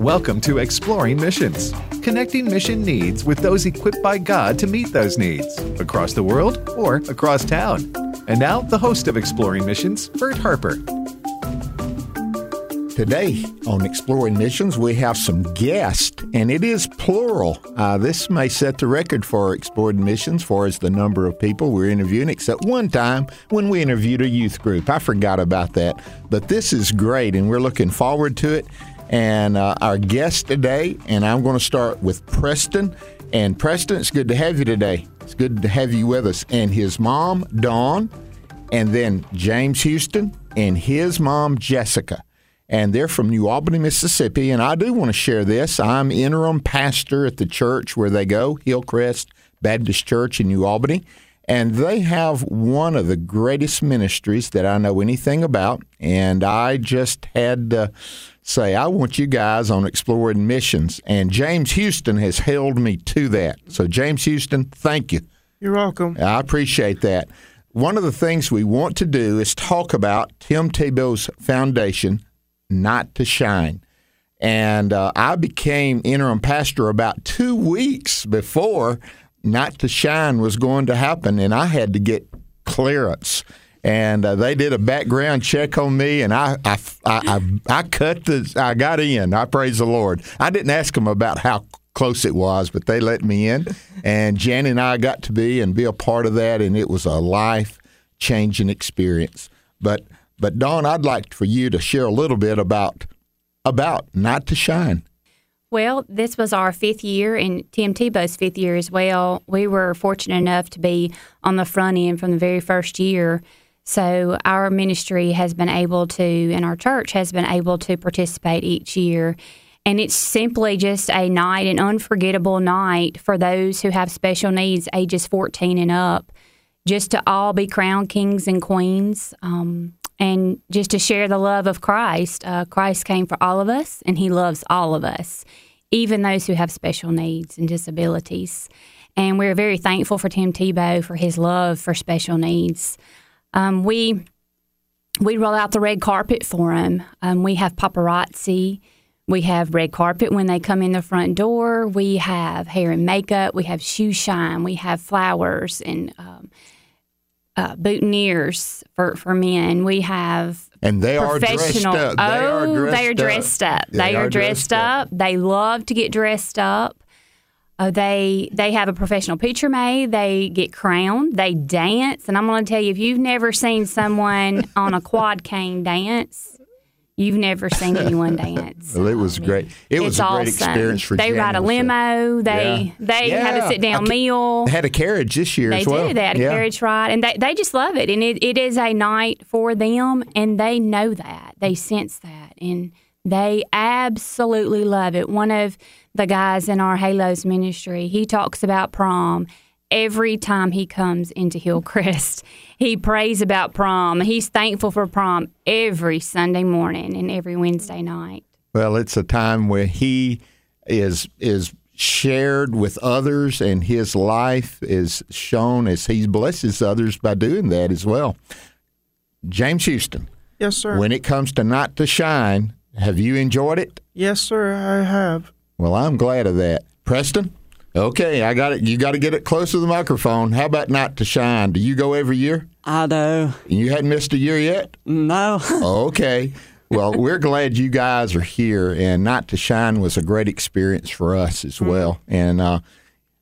Welcome to Exploring Missions, connecting mission needs with those equipped by God to meet those needs across the world or across town. And now, the host of Exploring Missions, Bert Harper. Today on Exploring Missions, we have some guests, and it is plural. Uh, this may set the record for Exploring Missions as far as the number of people we're interviewing, except one time when we interviewed a youth group. I forgot about that. But this is great, and we're looking forward to it and uh, our guest today. And I'm going to start with Preston. And Preston, it's good to have you today. It's good to have you with us. And his mom, Dawn, and then James Houston and his mom, Jessica. And they're from New Albany, Mississippi. And I do want to share this. I'm interim pastor at the church where they go, Hillcrest Baptist Church in New Albany. And they have one of the greatest ministries that I know anything about. And I just had to say, I want you guys on exploring missions. And James Houston has held me to that. So, James Houston, thank you. You're welcome. I appreciate that. One of the things we want to do is talk about Tim Tebow's foundation, Night to Shine. And uh, I became interim pastor about two weeks before Night to Shine was going to happen, and I had to get clearance. And uh, they did a background check on me, and I, I, I, I, cut the, I got in. I praise the Lord. I didn't ask them about how close it was, but they let me in. And Jan and I got to be and be a part of that, and it was a life changing experience. But, but Dawn, I'd like for you to share a little bit about about Night to Shine. Well, this was our fifth year and Tim Tebow's fifth year as well. We were fortunate enough to be on the front end from the very first year. So our ministry has been able to, and our church has been able to participate each year. And it's simply just a night, an unforgettable night for those who have special needs, ages 14 and up, just to all be crowned kings and queens. Um, and just to share the love of Christ. Uh, Christ came for all of us, and He loves all of us, even those who have special needs and disabilities. And we're very thankful for Tim Tebow for his love for special needs. Um, we we roll out the red carpet for him. Um, we have paparazzi. We have red carpet when they come in the front door. We have hair and makeup. We have shoe shine. We have flowers and um, uh, boutonnieres for, for men. We have and they are dressed up. They oh, are dressed they are dressed up. up. They, they, are, dressed, dressed up. up. They love to get dressed up. Uh, they they have a professional picture made. They get crowned. They dance, and I'm going to tell you, if you've never seen someone on a quad cane dance, You've never seen anyone dance. well, it was great. It was a great awesome. experience for. They ride a limo. They yeah. they yeah. have a sit down meal. They had a carriage this year they as well. do. They had a yeah. carriage ride, and they they just love it. And it, it is a night for them, and they know that. They sense that, and they absolutely love it. One of the guys in our Halos ministry, he talks about prom every time he comes into Hillcrest. He prays about prom. He's thankful for prom every Sunday morning and every Wednesday night. Well, it's a time where he is is shared with others and his life is shown as he blesses others by doing that as well. James Houston. Yes, sir. When it comes to Night to Shine, have you enjoyed it? Yes, sir, I have. Well, I'm glad of that. Preston? Okay, I got it. You got to get it close to the microphone. How about Night to Shine? Do you go every year? I do. You hadn't missed a year yet? No. okay. Well, we're glad you guys are here, and Night to Shine was a great experience for us as mm-hmm. well. And uh,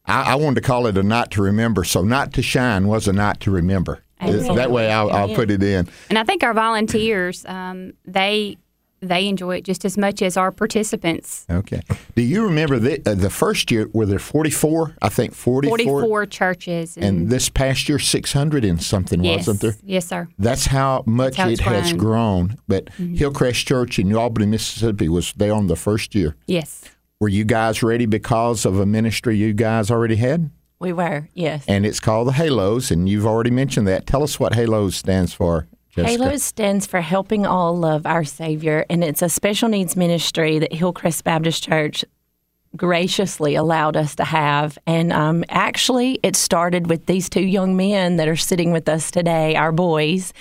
I, I, wanted to call it a not to remember. So, Night to Shine was a not to remember. Absolutely. That way, I'll, I'll, put it in. And I think our volunteers, um, they they enjoy it just as much as our participants. Okay. Do you remember the, uh, the first year, were there 44? I think 44. 44 churches. And, and this past year, 600 and something, yes, wasn't there? Yes, sir. That's how much That's how it grown. has grown. But mm-hmm. Hillcrest Church in New Albany, Mississippi was there on the first year. Yes. Were you guys ready because of a ministry you guys already had? We were, yes. And it's called the Halos, and you've already mentioned that. Tell us what Halos stands for. Jessica. Halos stands for Helping All Love Our Savior, and it's a special needs ministry that Hillcrest Baptist Church graciously allowed us to have. And um, actually, it started with these two young men that are sitting with us today, our boys.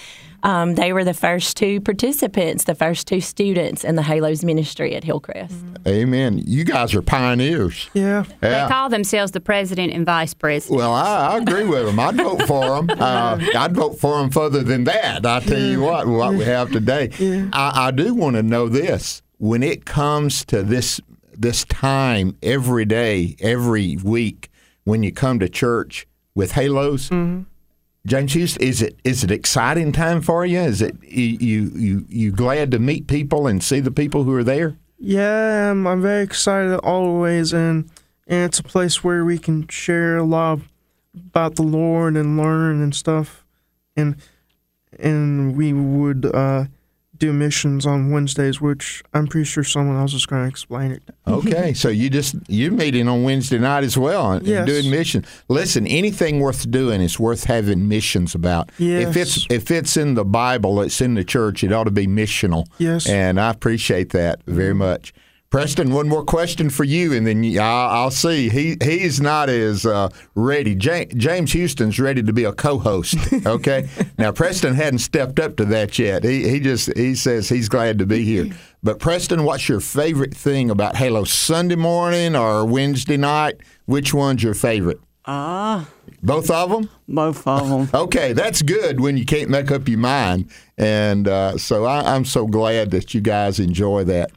Um, they were the first two participants, the first two students in the Halos ministry at Hillcrest. Amen. You guys are pioneers. Yeah. They call themselves the president and vice president. Well, I, I agree with them. I'd vote for them. Uh, I'd vote for them further than that. I tell you what, what we have today. I, I do want to know this: when it comes to this this time every day, every week, when you come to church with halos. James is it is it exciting time for you? Is it you you, you glad to meet people and see the people who are there? Yeah, I'm, I'm very excited always, and and it's a place where we can share a lot about the Lord and learn and stuff, and and we would uh, do missions on Wednesdays, which I'm pretty sure someone else is going to explain it. Okay, so you just you're meeting on Wednesday night as well and Yes. doing mission. Listen, anything worth doing is worth having missions about. Yes. If it's if it's in the Bible, it's in the church, it ought to be missional. Yes. and I appreciate that very much. Preston, one more question for you, and then I'll, I'll see. He he's not as uh, ready. James Houston's ready to be a co-host. Okay, now Preston hadn't stepped up to that yet. He he just he says he's glad to be here. But Preston, what's your favorite thing about Halo? Sunday morning or Wednesday night? Which one's your favorite? Ah, Both of them. both of them. Okay, that's good when you can't make up your mind. And uh, so I, I'm so glad that you guys enjoy that.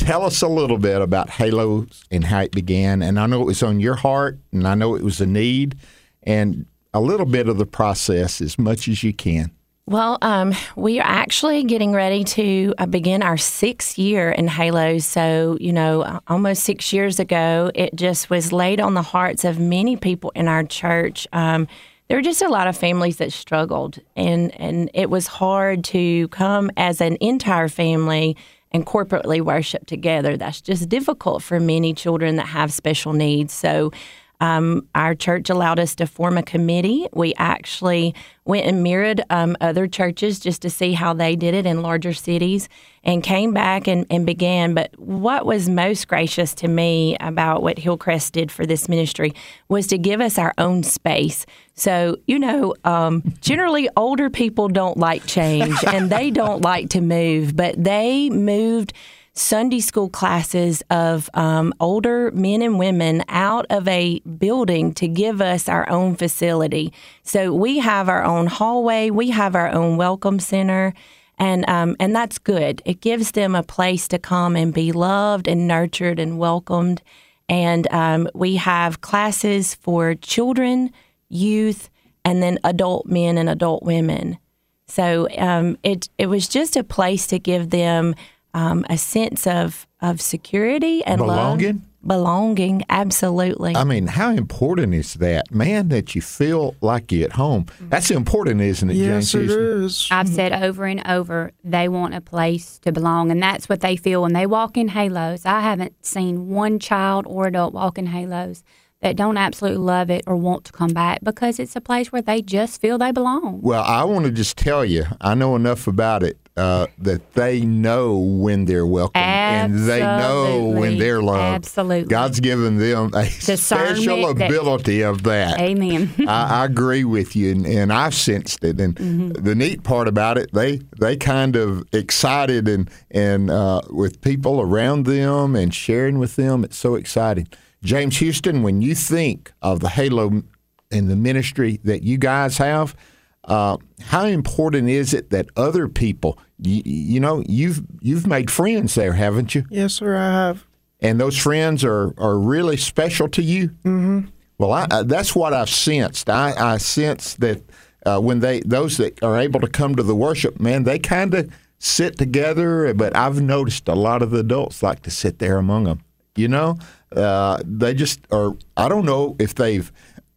Tell us a little bit about Halos and how it began. And I know it was on your heart, and I know it was a need, and a little bit of the process as much as you can. Well, um, we are actually getting ready to uh, begin our sixth year in Halos. So, you know, uh, almost six years ago, it just was laid on the hearts of many people in our church. Um, there were just a lot of families that struggled, and, and it was hard to come as an entire family and corporately worship together. That's just difficult for many children that have special needs. So, um, our church allowed us to form a committee. We actually went and mirrored um, other churches just to see how they did it in larger cities and came back and, and began. But what was most gracious to me about what Hillcrest did for this ministry was to give us our own space. So, you know, um, generally older people don't like change and they don't like to move, but they moved. Sunday school classes of um, older men and women out of a building to give us our own facility. So we have our own hallway, we have our own welcome center, and um, and that's good. It gives them a place to come and be loved and nurtured and welcomed. And um, we have classes for children, youth, and then adult men and adult women. So um, it it was just a place to give them um, a sense of of security and Belonging? love. Belonging, absolutely. I mean, how important is that, man? That you feel like you're at home. That's important, isn't it, Yes, James? it Houston? is. I've said over and over they want a place to belong, and that's what they feel when they walk in halos. I haven't seen one child or adult walk in halos that don't absolutely love it or want to come back because it's a place where they just feel they belong. Well, I want to just tell you, I know enough about it uh, that they know when they're welcome and they know when they're loved. Absolutely. God's given them a special that- ability of that. Amen. I, I agree with you, and, and I've sensed it. And Mm-hmm. the neat part about it, they they kind of excited and and uh, with people around them and sharing with them. It's so exciting. James Houston, when you think of the Halo and the ministry that you guys have, uh, how important is it that other people, you, you know, you've you've made friends there, haven't you? Yes, sir, I have. and those friends are, are really special to you. Mm-hmm. Well, I, I, that's what I've sensed. I, I sense that uh, when they those that are able to come to the worship, man, they kind of sit together. But I've noticed a lot of the adults like to sit there among them. You know, uh, they just are. I don't know if they've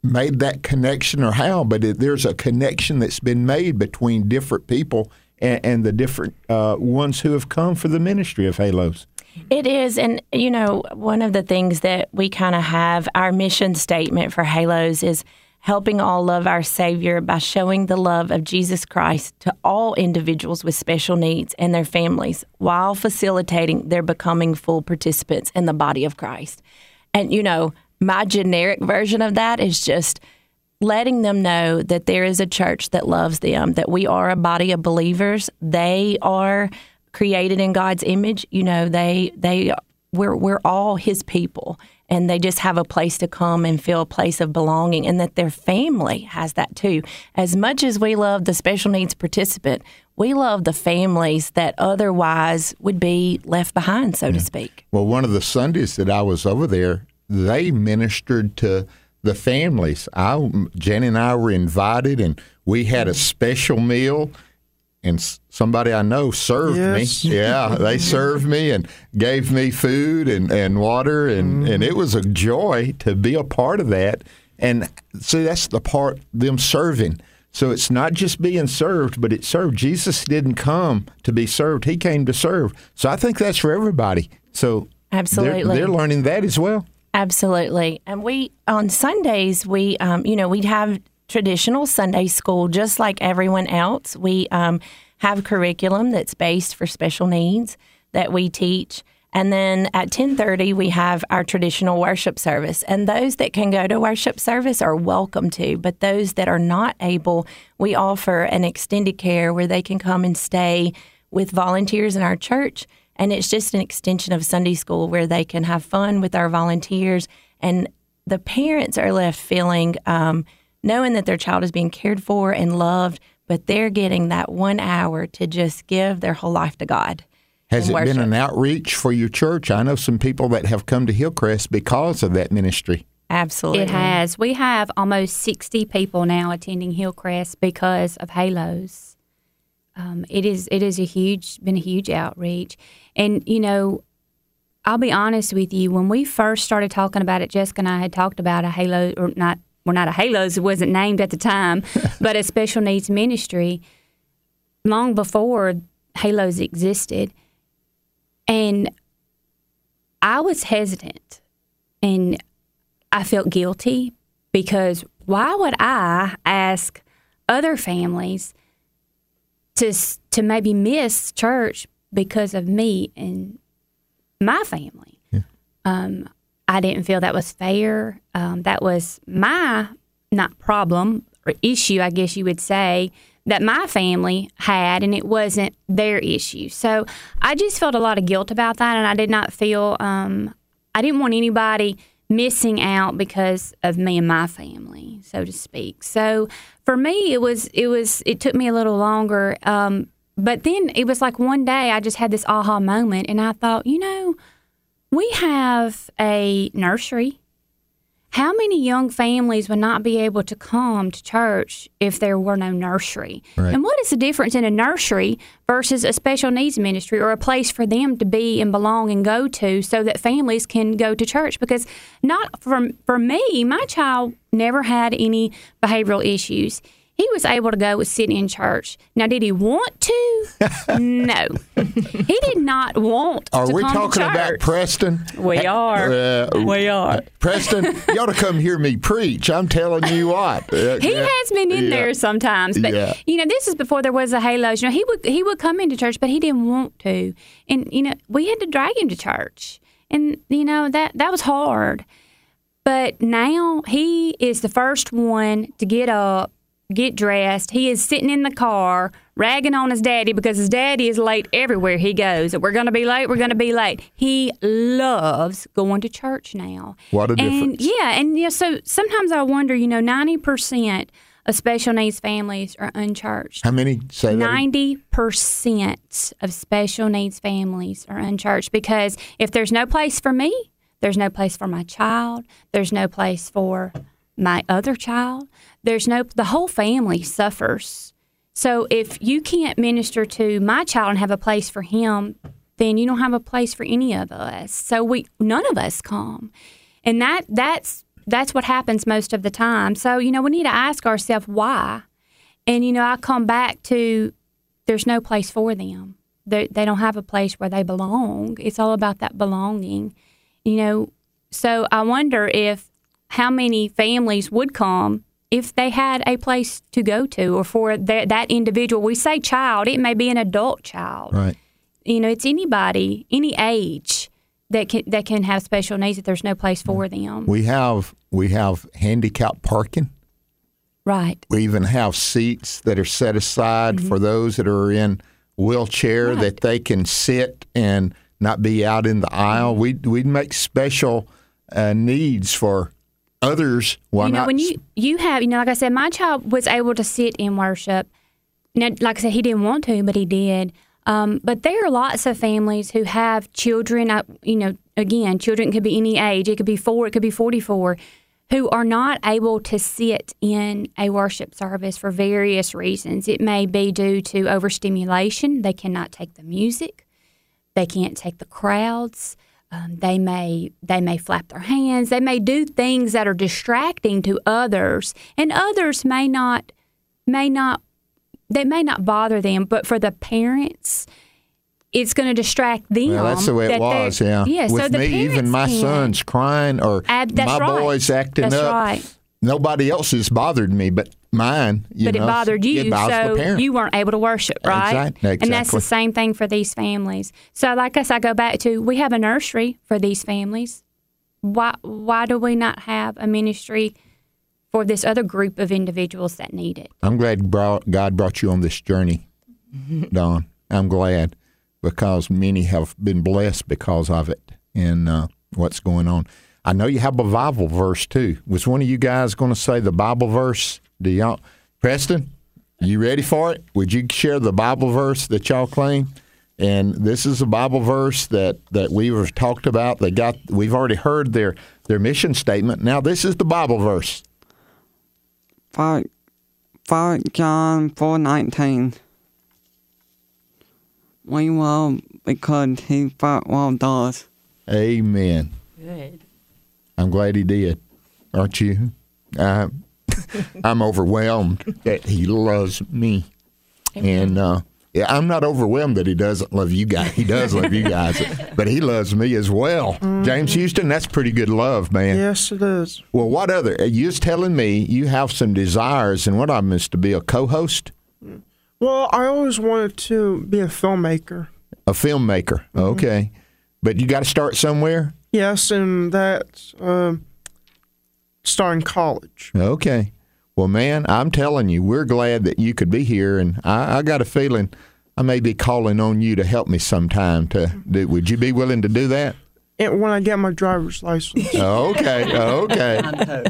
made that connection or how, but it, there's a connection that's been made between different people and, and the different uh, ones who have come for the ministry of Halos. It is. And, you know, one of the things that we kind of have our mission statement for Halos is helping all love our Savior by showing the love of Jesus Christ to all individuals with special needs and their families while facilitating their becoming full participants in the body of Christ. And, you know, my generic version of that is just letting them know that there is a church that loves them, that we are a body of believers. They are created in God's image. You know, they they we're we're all His people, and they just have a place to come and feel a place of belonging, and that their family has that too. As much as we love the special needs participant, we love the families that otherwise would be left behind, so to speak. Well, one of the Sundays that I was over there, they ministered to the families. I, Jenny and I were invited, and we had a special meal. And somebody I know served Yes. me. Yeah, they served me and gave me food and, and water, and, mm. and it was a joy to be a part of that. And see, that's the part them serving. So it's not just being served, but it's served. Jesus didn't come to be served; He came to serve. So I think that's for everybody. So they're- Absolutely. they're learning that as well. Absolutely. And we, on Sundays, we, um, you know, we'd have traditional Sunday school just like everyone else. We um, have curriculum that's based for special needs that we teach. And then at 10:30 we have our traditional worship service. And those that can go to worship service are welcome to, but those that are not able, we offer an extended care where they can come and stay with volunteers in our church and it's just an extension of Sunday school where they can have fun with our volunteers, and the parents are left feeling um, knowing that their child is being cared for and loved, but they're getting that one hour to just give their whole life to God. Has it and been an outreach for your church? I know some people that have come to Hillcrest because of that ministry. Absolutely, It has. We have almost 60 people now attending Hillcrest because of Halos. Um, it is it is a huge been a huge outreach, and you know, I'll be honest with you. When we first started talking about it, Jessica and I had talked about a Halo or not. Well, not a Halos. It wasn't named at the time, but a special needs ministry. Long before Halos existed, and I was hesitant, and I felt guilty because why would I ask other families to to maybe miss church because of me and my family? Um, I didn't feel that was fair. Um, that was my not problem or issue, I guess you would say, that my family had, and it wasn't their issue. So I just felt a lot of guilt about that, and I did not feel um, I didn't want anybody missing out because of me and my family, so to speak. So for me, it was it was it took me a little longer. Um, but then it was like one day I just had this aha moment, and I thought, you know, we have a nursery. How many young families would not be able to come to church if there were no nursery? Right. And what is the difference in a nursery versus a special needs ministry or a place for them to be and belong and go to so that families can go to church? Because not for, for me, my child never had any behavioral issues. He was able to go and sit in church. Now, did he want to? no. He did not want Are to we come talking to about. Preston? We are. Uh, we are. Preston, you ought to come hear me preach. I'm telling you what. Uh, He yeah. has been in Yeah. there sometimes, but Yeah. you know, this is before there was a halos. You know, he would he would come into church, but he didn't want to, and you know, we had to drag him to church, and you know that that was hard. But now he is the first one to get up, get dressed. He is sitting in the car ragging on his daddy because his daddy is late everywhere he goes. We're going to be late. We're going to be late. He loves going to church now. What a and, difference. Yeah, and yeah, so sometimes I wonder, you know, ninety percent of special needs families are unchurched. How many say that? Ninety percent of special needs families are unchurched because if there's no place for me, there's no place for my child. There's no place for my other child. There's no the whole family suffers. So if you can't minister to my child and have a place for him, then you don't have a place for any of us. So we none of us come. And that that's that's what happens most of the time. So, you know, we need to ask ourselves why. And you know, I come back to there's no place for them. they they don't have a place where they belong. It's all about that belonging, you know. So I wonder if how many families would come if they had a place to go to, or for their, that individual. We say child; it may be an adult child. Right. You know, it's anybody, any age that can that can have special needs if there's no place for mm. them. We have we have handicap parking. Right. We even have seats that are set aside mm-hmm. for those that are in wheelchair Right. that they can sit and not be out in the aisle. Mm-hmm. We we make special uh, needs for others. Why you know, not? when you you have, you know, like I said, my child was able to sit in worship. Now, like I said, he didn't want to, but he did. Um, but there are lots of families who have children. Uh, you know, again, children could be any age. It could be four. It could be forty-four, who are not able to sit in a worship service for various reasons. It may be due to overstimulation. They cannot take the music. They can't take the crowds. Um, they may they may flap their hands. They may do things that are distracting to others, and others may not may not they may not bother them. But for the parents, it's going to distract them. Well, that's the way that it was. Yeah. Yeah. With so the me, even my can. son's crying or Ab- my right. boy's acting That's up. right. Nobody else has bothered me, but mine. You but know, it bothered you, It so you weren't able to worship, right? Exact- And that's the same thing for these families. So, like us, I go back to we have a nursery for these families. Why? Why do we not have a ministry for this other group of individuals that need it? I'm glad brought, God brought you on this journey, Dawn. I'm glad because many have been blessed because of it and uh, what's going on. I know you have a Bible verse too. Was one of you guys going to say the Bible verse? Do y'all, Preston? You ready for it? Would you share the Bible verse that y'all claim? And this is a Bible verse that, that we've talked about. They got we've already heard their their mission statement. Now this is the Bible verse. Five, five John four nineteen. We will because he fought well does. Amen. Good. I'm glad he did. Aren't you? Uh, I'm overwhelmed that he loves me. And uh, yeah, I'm not overwhelmed that he doesn't love you guys. He does love you guys, but he loves me as well. James Houston, that's pretty good love, man. Yes, it is. Well, what other? You was telling me you have some desires, and what I is to be a co-host, Well, I always wanted to be a filmmaker. a filmmaker. Okay, but you got to start somewhere. Yes, and that's um, starting college. Okay. Well, man, I'm telling you, we're glad that you could be here, and I, I got a feeling I may be calling on you to help me sometime. To do, would you be willing to do that? And when I get my driver's license. Okay, okay,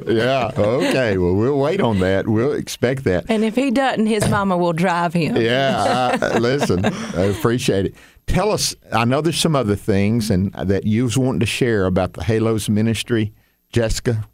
yeah, okay. Well, we'll wait on that. We'll expect that. And if he doesn't, his mama will drive him. Yeah, I, listen, I appreciate it. Tell us. I know there's some other things, and that you was wanting to share about the Halos ministry, Jessica.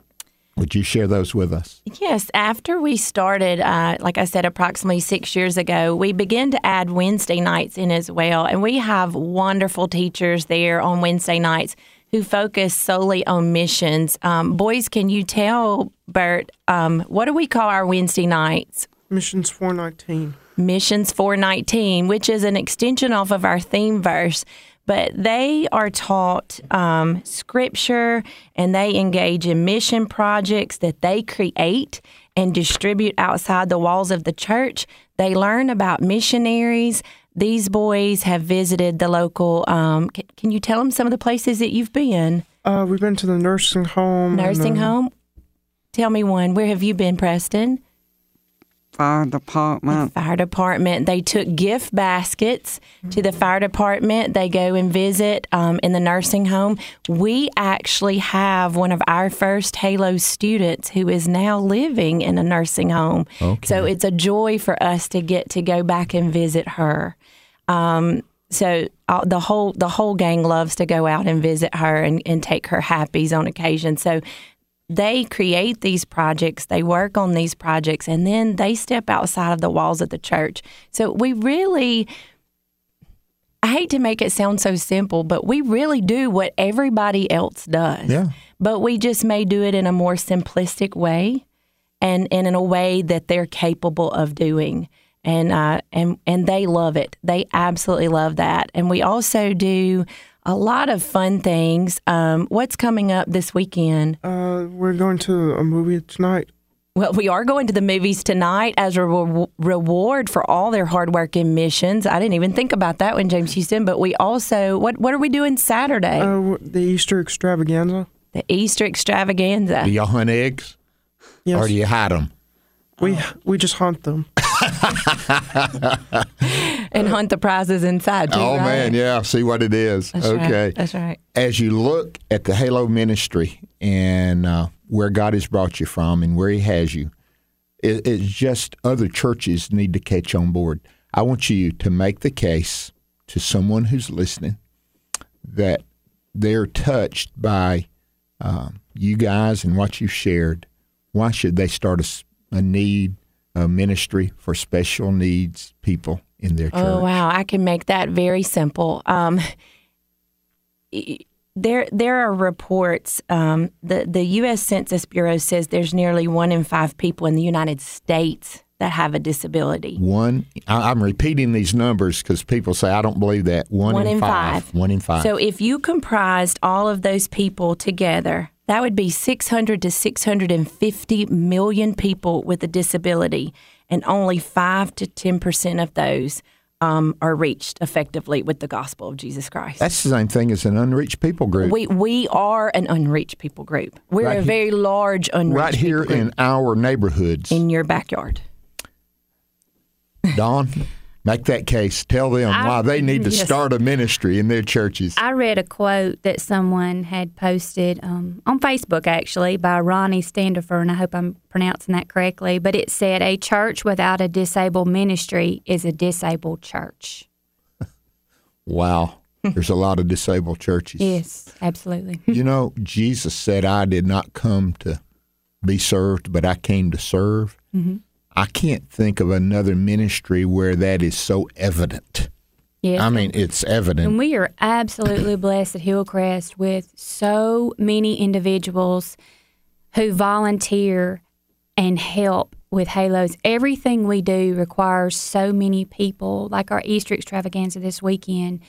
Would you share those with us? Yes, after we started, uh, like I said, approximately six years ago, we began to add Wednesday nights in as well. And we have wonderful teachers there on Wednesday nights who focus solely on missions. Um, boys, can you tell, Bert, um, what do we call our Wednesday nights? Missions 419. Missions 419, which is an extension off of our theme verse. But they are taught um, scripture and they engage in mission projects that they create and distribute outside the walls of the church. They learn about missionaries. These boys have visited the local. Um, can, can you tell them some of the places that you've been? Uh, we've been to the nursing home. Nursing uh, home? Tell me one. Where have you been, Preston? Fire department. fire department. They took gift baskets to the fire department. They go and visit um, in the nursing home. We actually have one of our first Halo students who is now living in a nursing home. Okay. So it's a joy for us to get to go back and visit her. Um, so uh, the whole the whole gang loves to go out and visit her and, and take her happies on occasion. So they create these projects, they work on these projects, and then they step outside of the walls of the church. So we really, I hate to make it sound so simple, but we really do what everybody else does. Yeah. But we just may do it in a more simplistic way and, and in a way that they're capable of doing. and uh, and and they love it. They absolutely love that. And we also do a lot of fun things. Um, what's coming up this weekend? Uh, we're going to a movie tonight. Well, we are going to the movies tonight as a re- reward for all their hard work and missions. I didn't even think about that one, James Houston. But we also what what are we doing Saturday? Uh, the Easter extravaganza. the Easter extravaganza. Do y'all hunt eggs? Yes. Or do you hide them? We we just hunt them. and hunt the prizes inside too. oh right? man, yeah. See what it is. That's right. okay, That's right. As you look at the Halo ministry and uh, where God has brought you from and where He has you, it, it's just other churches need to catch on board. I want you to make the case to someone who's listening that they're touched by um, you guys and what you shared. Why should they start a need, a ministry for special needs people in their church? Oh wow, I can make that very simple. Um, there, there are reports. Um, the the U.S. Census Bureau says there's nearly one in five people in the United States that have a disability. One, I, I'm repeating these numbers because people say I don't believe that. One, One in, in five. five. One in five. So if you comprised all of those people together, that would be 600 to 650 million people with a disability, and only 5 to 10% of those um, are reached effectively with the gospel of Jesus Christ. That's the same thing as an unreached people group. we we are an unreached people group. We're Right a he- very large unreached right here in our neighborhoods. in your backyard. Dawn, make that case. Tell them I- why they need to yes. start a ministry in their churches. I read a quote that someone had posted um, on Facebook, actually, by Ronnie Standifer, and I hope I'm pronouncing that correctly. But it said, "A church without a disabled ministry is a disabled church." wow. There's a lot of disabled churches. Yes, absolutely. You know, Jesus said, I did not come to be served, but I came to serve. Mhm. I can't think of another ministry where that is so evident. Yes. I mean, it's evident. And we are absolutely blessed at Hillcrest with so many individuals who volunteer and help with Halos. Everything we do requires so many people, like our Easter extravaganza this weekend.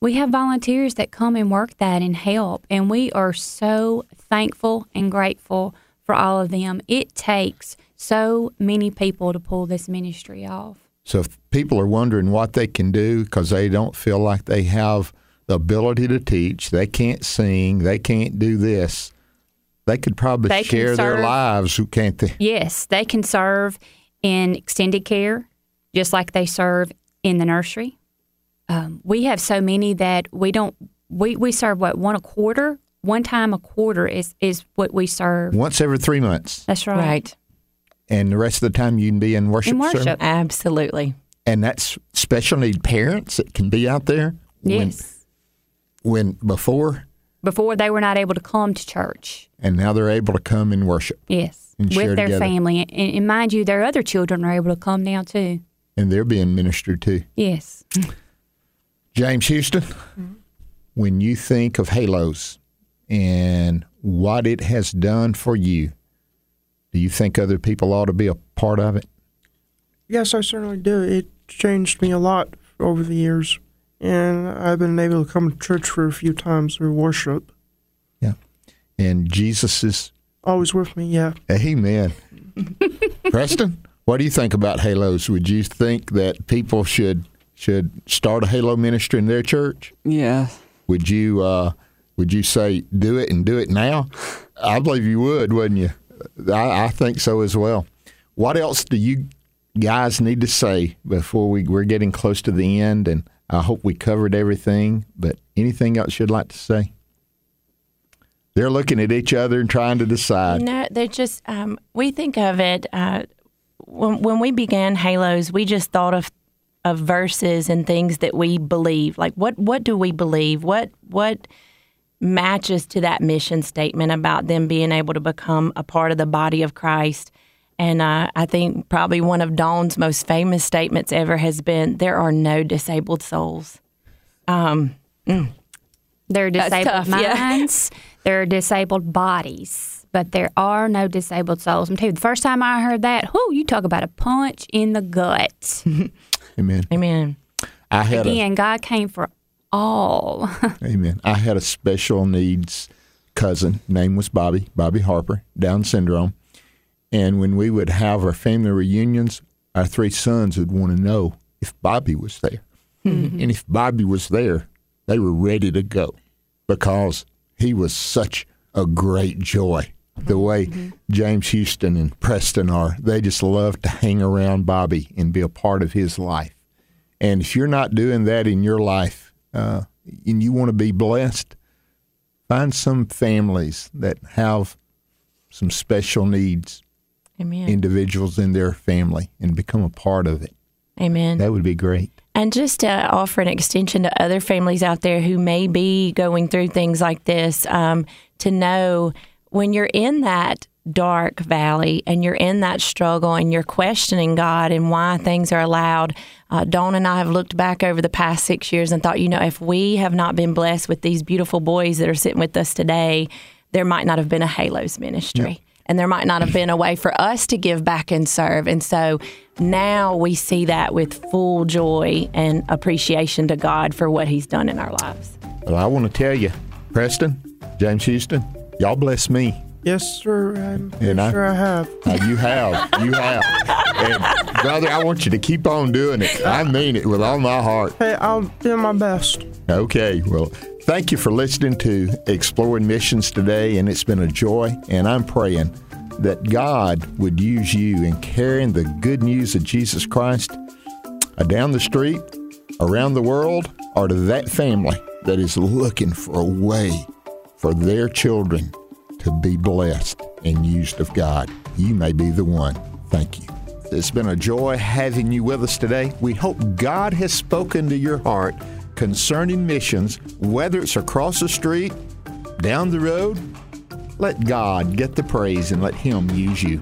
We have volunteers that come and work that and help, and we are so thankful and grateful for all of them. It takes so many people to pull this ministry off. So if people are wondering what they can do because they don't feel like they have the ability to teach, they can't sing, they can't do this, they could probably They can share their serve. lives, can't they? Yes, they can serve in extended care, just like they serve in the nursery. Um, we have so many that we don't. We, we serve what one a quarter, one time a quarter is is what we serve. Once every three months. That's right. Right. And the rest of the time you can be in worship. In worship. service. Absolutely. And that's special need parents that can be out there. Yes. When, when before, Before they were not able to come to church. and now they're able to come and worship. Yes. And with their together. family, and, and mind you, their other children are able to come now too. And they're being ministered to. Yes. James Houston, when you think of Halos and what it has done for you, do you think other people ought to be a part of it? Yes, I certainly do. It changed me a lot over the years, and I've been able to come to church for a few times through worship. Yeah, and Jesus is, Always with me, yeah. amen. Preston, what do you think about Halos? Would you think that people should should start a Halo ministry in their church? Yeah. Would you uh, would you say do it and do it now? I believe you would, wouldn't you? I, I think so as well. What else do you guys need to say before we we're getting close to the end? And I hope we covered everything. But anything else you'd like to say? They're looking at each other and trying to decide. No, they're just. Um, we think of it uh, when when we began Halos. We just thought of of verses and things that we believe. Like what what do we believe? What what matches to that mission statement about them being able to become a part of the body of Christ? And uh, I think probably one of Dawn's most famous statements ever has been, "There are no disabled souls." There are disabled tough, yeah. minds. There are disabled bodies, but there are no disabled souls. I'm telling you, the first time I heard that, whoo, you talk about a punch in the gut. Amen. Amen. I had a, Again, God came for all. Amen. I had a special needs cousin. Name was Bobby, Bobby Harper, Down syndrome. And when we would have our family reunions, our three sons would want to know if Bobby was there. Mm-hmm. And if Bobby was there, they were ready to go because he was such a great joy. The way mm-hmm. James Houston and Preston are, they just love to hang around Bobby and be a part of his life. And if you're not doing that in your life uh, and you want to be blessed, find some families that have some special needs, Amen. individuals in their family, and become a part of it. Amen. That would be great. And just to offer an extension to other families out there who may be going through things like this, um, to know when you're in that dark valley and you're in that struggle and you're questioning God and why things are allowed. Uh, Dawn and I have looked back over the past six years and thought, you know, if we have not been blessed with these beautiful boys that are sitting with us today, there might not have been a Halos ministry. And there might not have been a way for us to give back and serve. And so now we see that with full joy and appreciation to God for what He's done in our lives. Well, I want to tell you, Preston, James Houston, y'all bless me. Yes, sir. I'm And I- sure I have. Uh, you have, you have, and brother, I want you to keep on doing it. I mean it with all my heart. Hey, I'll do my best. Okay, well, thank you for listening to Exploring Missions today, and it's been a joy. And I'm praying that God would use you in carrying the good news of Jesus Christ uh, down the street, around the world, or to that family that is looking for a way for their children to be blessed and used of God. You may be the one. Thank you. It's been a joy having you with us today. We hope God has spoken to your heart concerning missions, whether it's across the street, down the road. Let God get the praise and let Him use you.